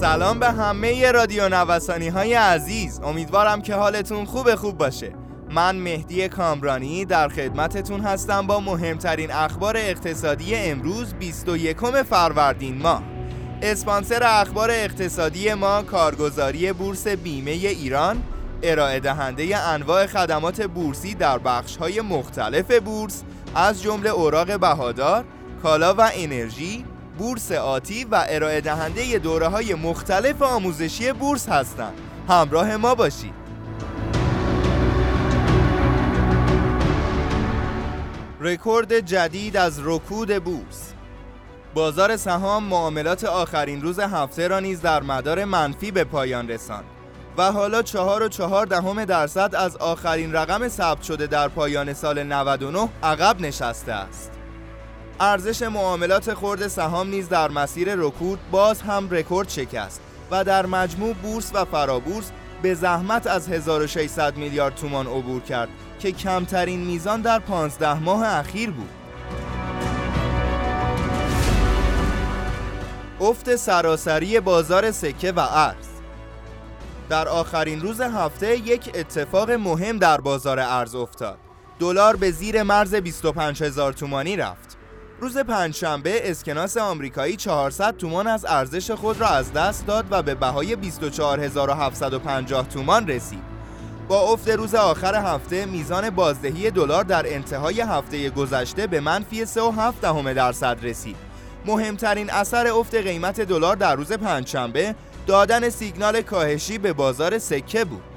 سلام به همه رادیو نوسانی های عزیز. امیدوارم که حالتون خوب خوب باشه. من مهدی کامرانی در خدمتتون هستم با مهمترین اخبار اقتصادی امروز 21 فروردین ماه. اسپانسر اخبار اقتصادی ما کارگزاری بورس بیمه ایران ارائه دهنده انواع خدمات بورسی در بخش های مختلف بورس از جمله اوراق بهادار، کالا و انرژی، بورس آتی و ارائه دهنده دوره های مختلف آموزشی بورس هستند. همراه ما باشید. رکورد جدید از رکود بورس بازار سهام معاملات آخرین روز هفته را نیز در مدار منفی به پایان رساند و حالا چهار و چهار دهم درصد از آخرین رقم ثبت شده در پایان سال 99 عقب نشسته است. ارزش معاملات خرد سهام نیز در مسیر رکود باز هم رکورد شکست و در مجموع بورس و فرابورس به زحمت از 1600 میلیارد تومان عبور کرد که کمترین میزان در 15 ماه اخیر بود. افت سراسری بازار سکه و ارز در آخرین روز هفته یک اتفاق مهم در بازار ارز افتاد. دلار به زیر مرز 25 هزار تومانی رفت. روز پنجشنبه اسکناس آمریکایی 400 تومان از ارزش خود را از دست داد و به بهای 24750 تومان رسید. با افت روز آخر هفته میزان بازدهی دلار در انتهای هفته گذشته به منفی 3.7 درصد رسید. مهمترین اثر افت قیمت دلار در روز پنجشنبه دادن سیگنال کاهشی به بازار سکه بود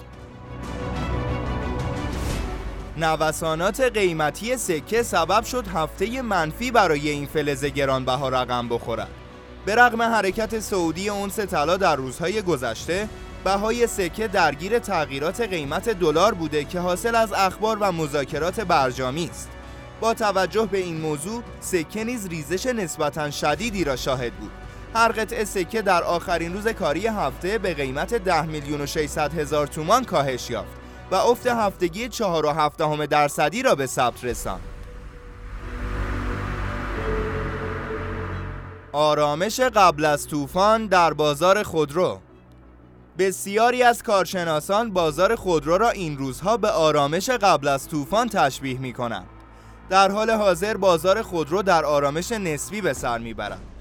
نوسانات قیمتی سکه سبب شد هفته منفی برای این فلز گرانبها رقم بخورد. به رغم حرکت سعودی اونس طلا در روزهای گذشته بهای سکه درگیر تغییرات قیمت دلار بوده که حاصل از اخبار و مذاکرات برجامی است. با توجه به این موضوع سکه نیز ریزش نسبتا شدیدی را شاهد بود. هر قطعه سکه در آخرین روز کاری هفته به قیمت 10 میلیون و 600 هزار تومان کاهش یافت. و افت هفتگی 4 درصدی را به ثبت رساند. آرامش قبل از طوفان در بازار خودرو بسیاری از کارشناسان بازار خودرو را این روزها به آرامش قبل از طوفان تشبیه می کنند. در حال حاضر بازار خودرو در آرامش نسبی به سر می‌برد.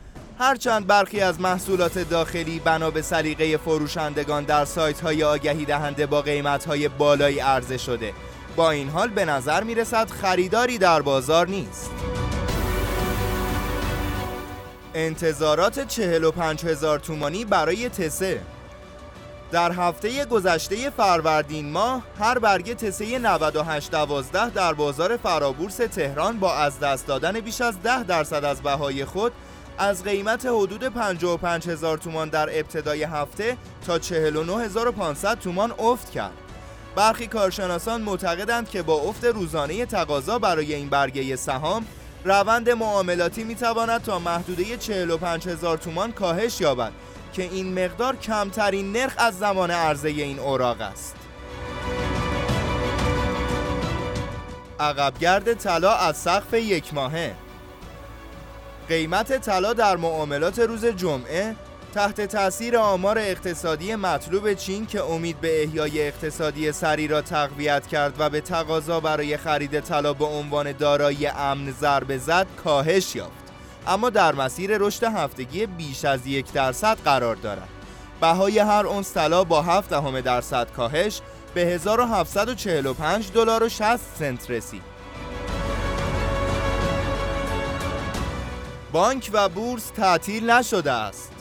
هرچند برخی از محصولات داخلی بنا به سلیقه فروشندگان در سایت های آگهی دهنده با قیمت های بالایی عرضه شده. با این حال به نظر می رسد خریداری در بازار نیست. انتظارات 45 هزار تومانی برای تسه. در هفته گذشته فروردین ماه هر برگه تسه 9812 در بازار فرابورس تهران با از دست دادن بیش از 10 درصد از بهای خود از قیمت حدود 55 هزار تومان در ابتدای هفته تا 49500 تومان افت کرد. برخی کارشناسان معتقدند که با افت روزانه تقاضا برای این برگه سهام روند معاملاتی می‌تواند تا محدوده 45 هزار تومان کاهش یابد که این مقدار کمترین نرخ از زمان عرضه این اوراق است. عقبگرد طلا از سقف یک ماهه قیمت طلا در معاملات روز جمعه تحت تاثیر آمار اقتصادی مطلوب چین که امید به احیای اقتصادی سری را تقویت کرد و به تقاضا برای خرید طلا به عنوان دارایی امن ضربه زد کاهش یافت. اما در مسیر رشد هفتگی بیش از یک درصد قرار دارد. بهای هر اونس طلا با 7 دهم درصد کاهش به 1745 دلار و 60 سنت رسید. بانک و بورس تعطیل نشده است.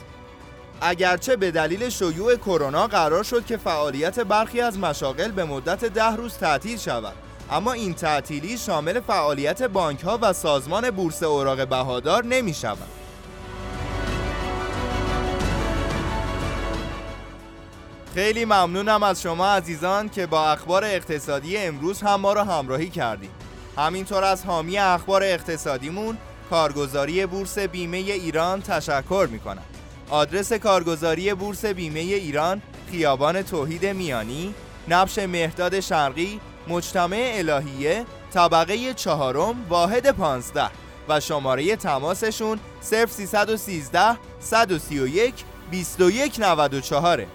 اگرچه به دلیل شیوع کرونا قرار شد که فعالیت برخی از مشاغل به مدت ده روز تعطیل شود اما این تعطیلی شامل فعالیت بانک ها و سازمان بورس اوراق بهادار نمی شود. خیلی ممنونم از شما عزیزان که با اخبار اقتصادی امروز هم ما را همراهی کردید همینطور از حامی اخبار اقتصادیمون کارگزاری بورس بیمه ایران تشکر می کنم. آدرس کارگزاری بورس بیمه ایران خیابان توحید میانی نبش مهداد شرقی مجتمع الهیه طبقه چهارم واحد پانزده و شماره تماسشون 0313 131 2194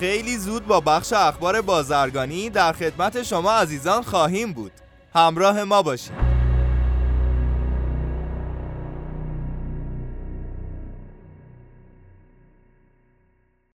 خیلی زود با بخش اخبار بازرگانی در خدمت شما عزیزان خواهیم بود. همراه ما باشید.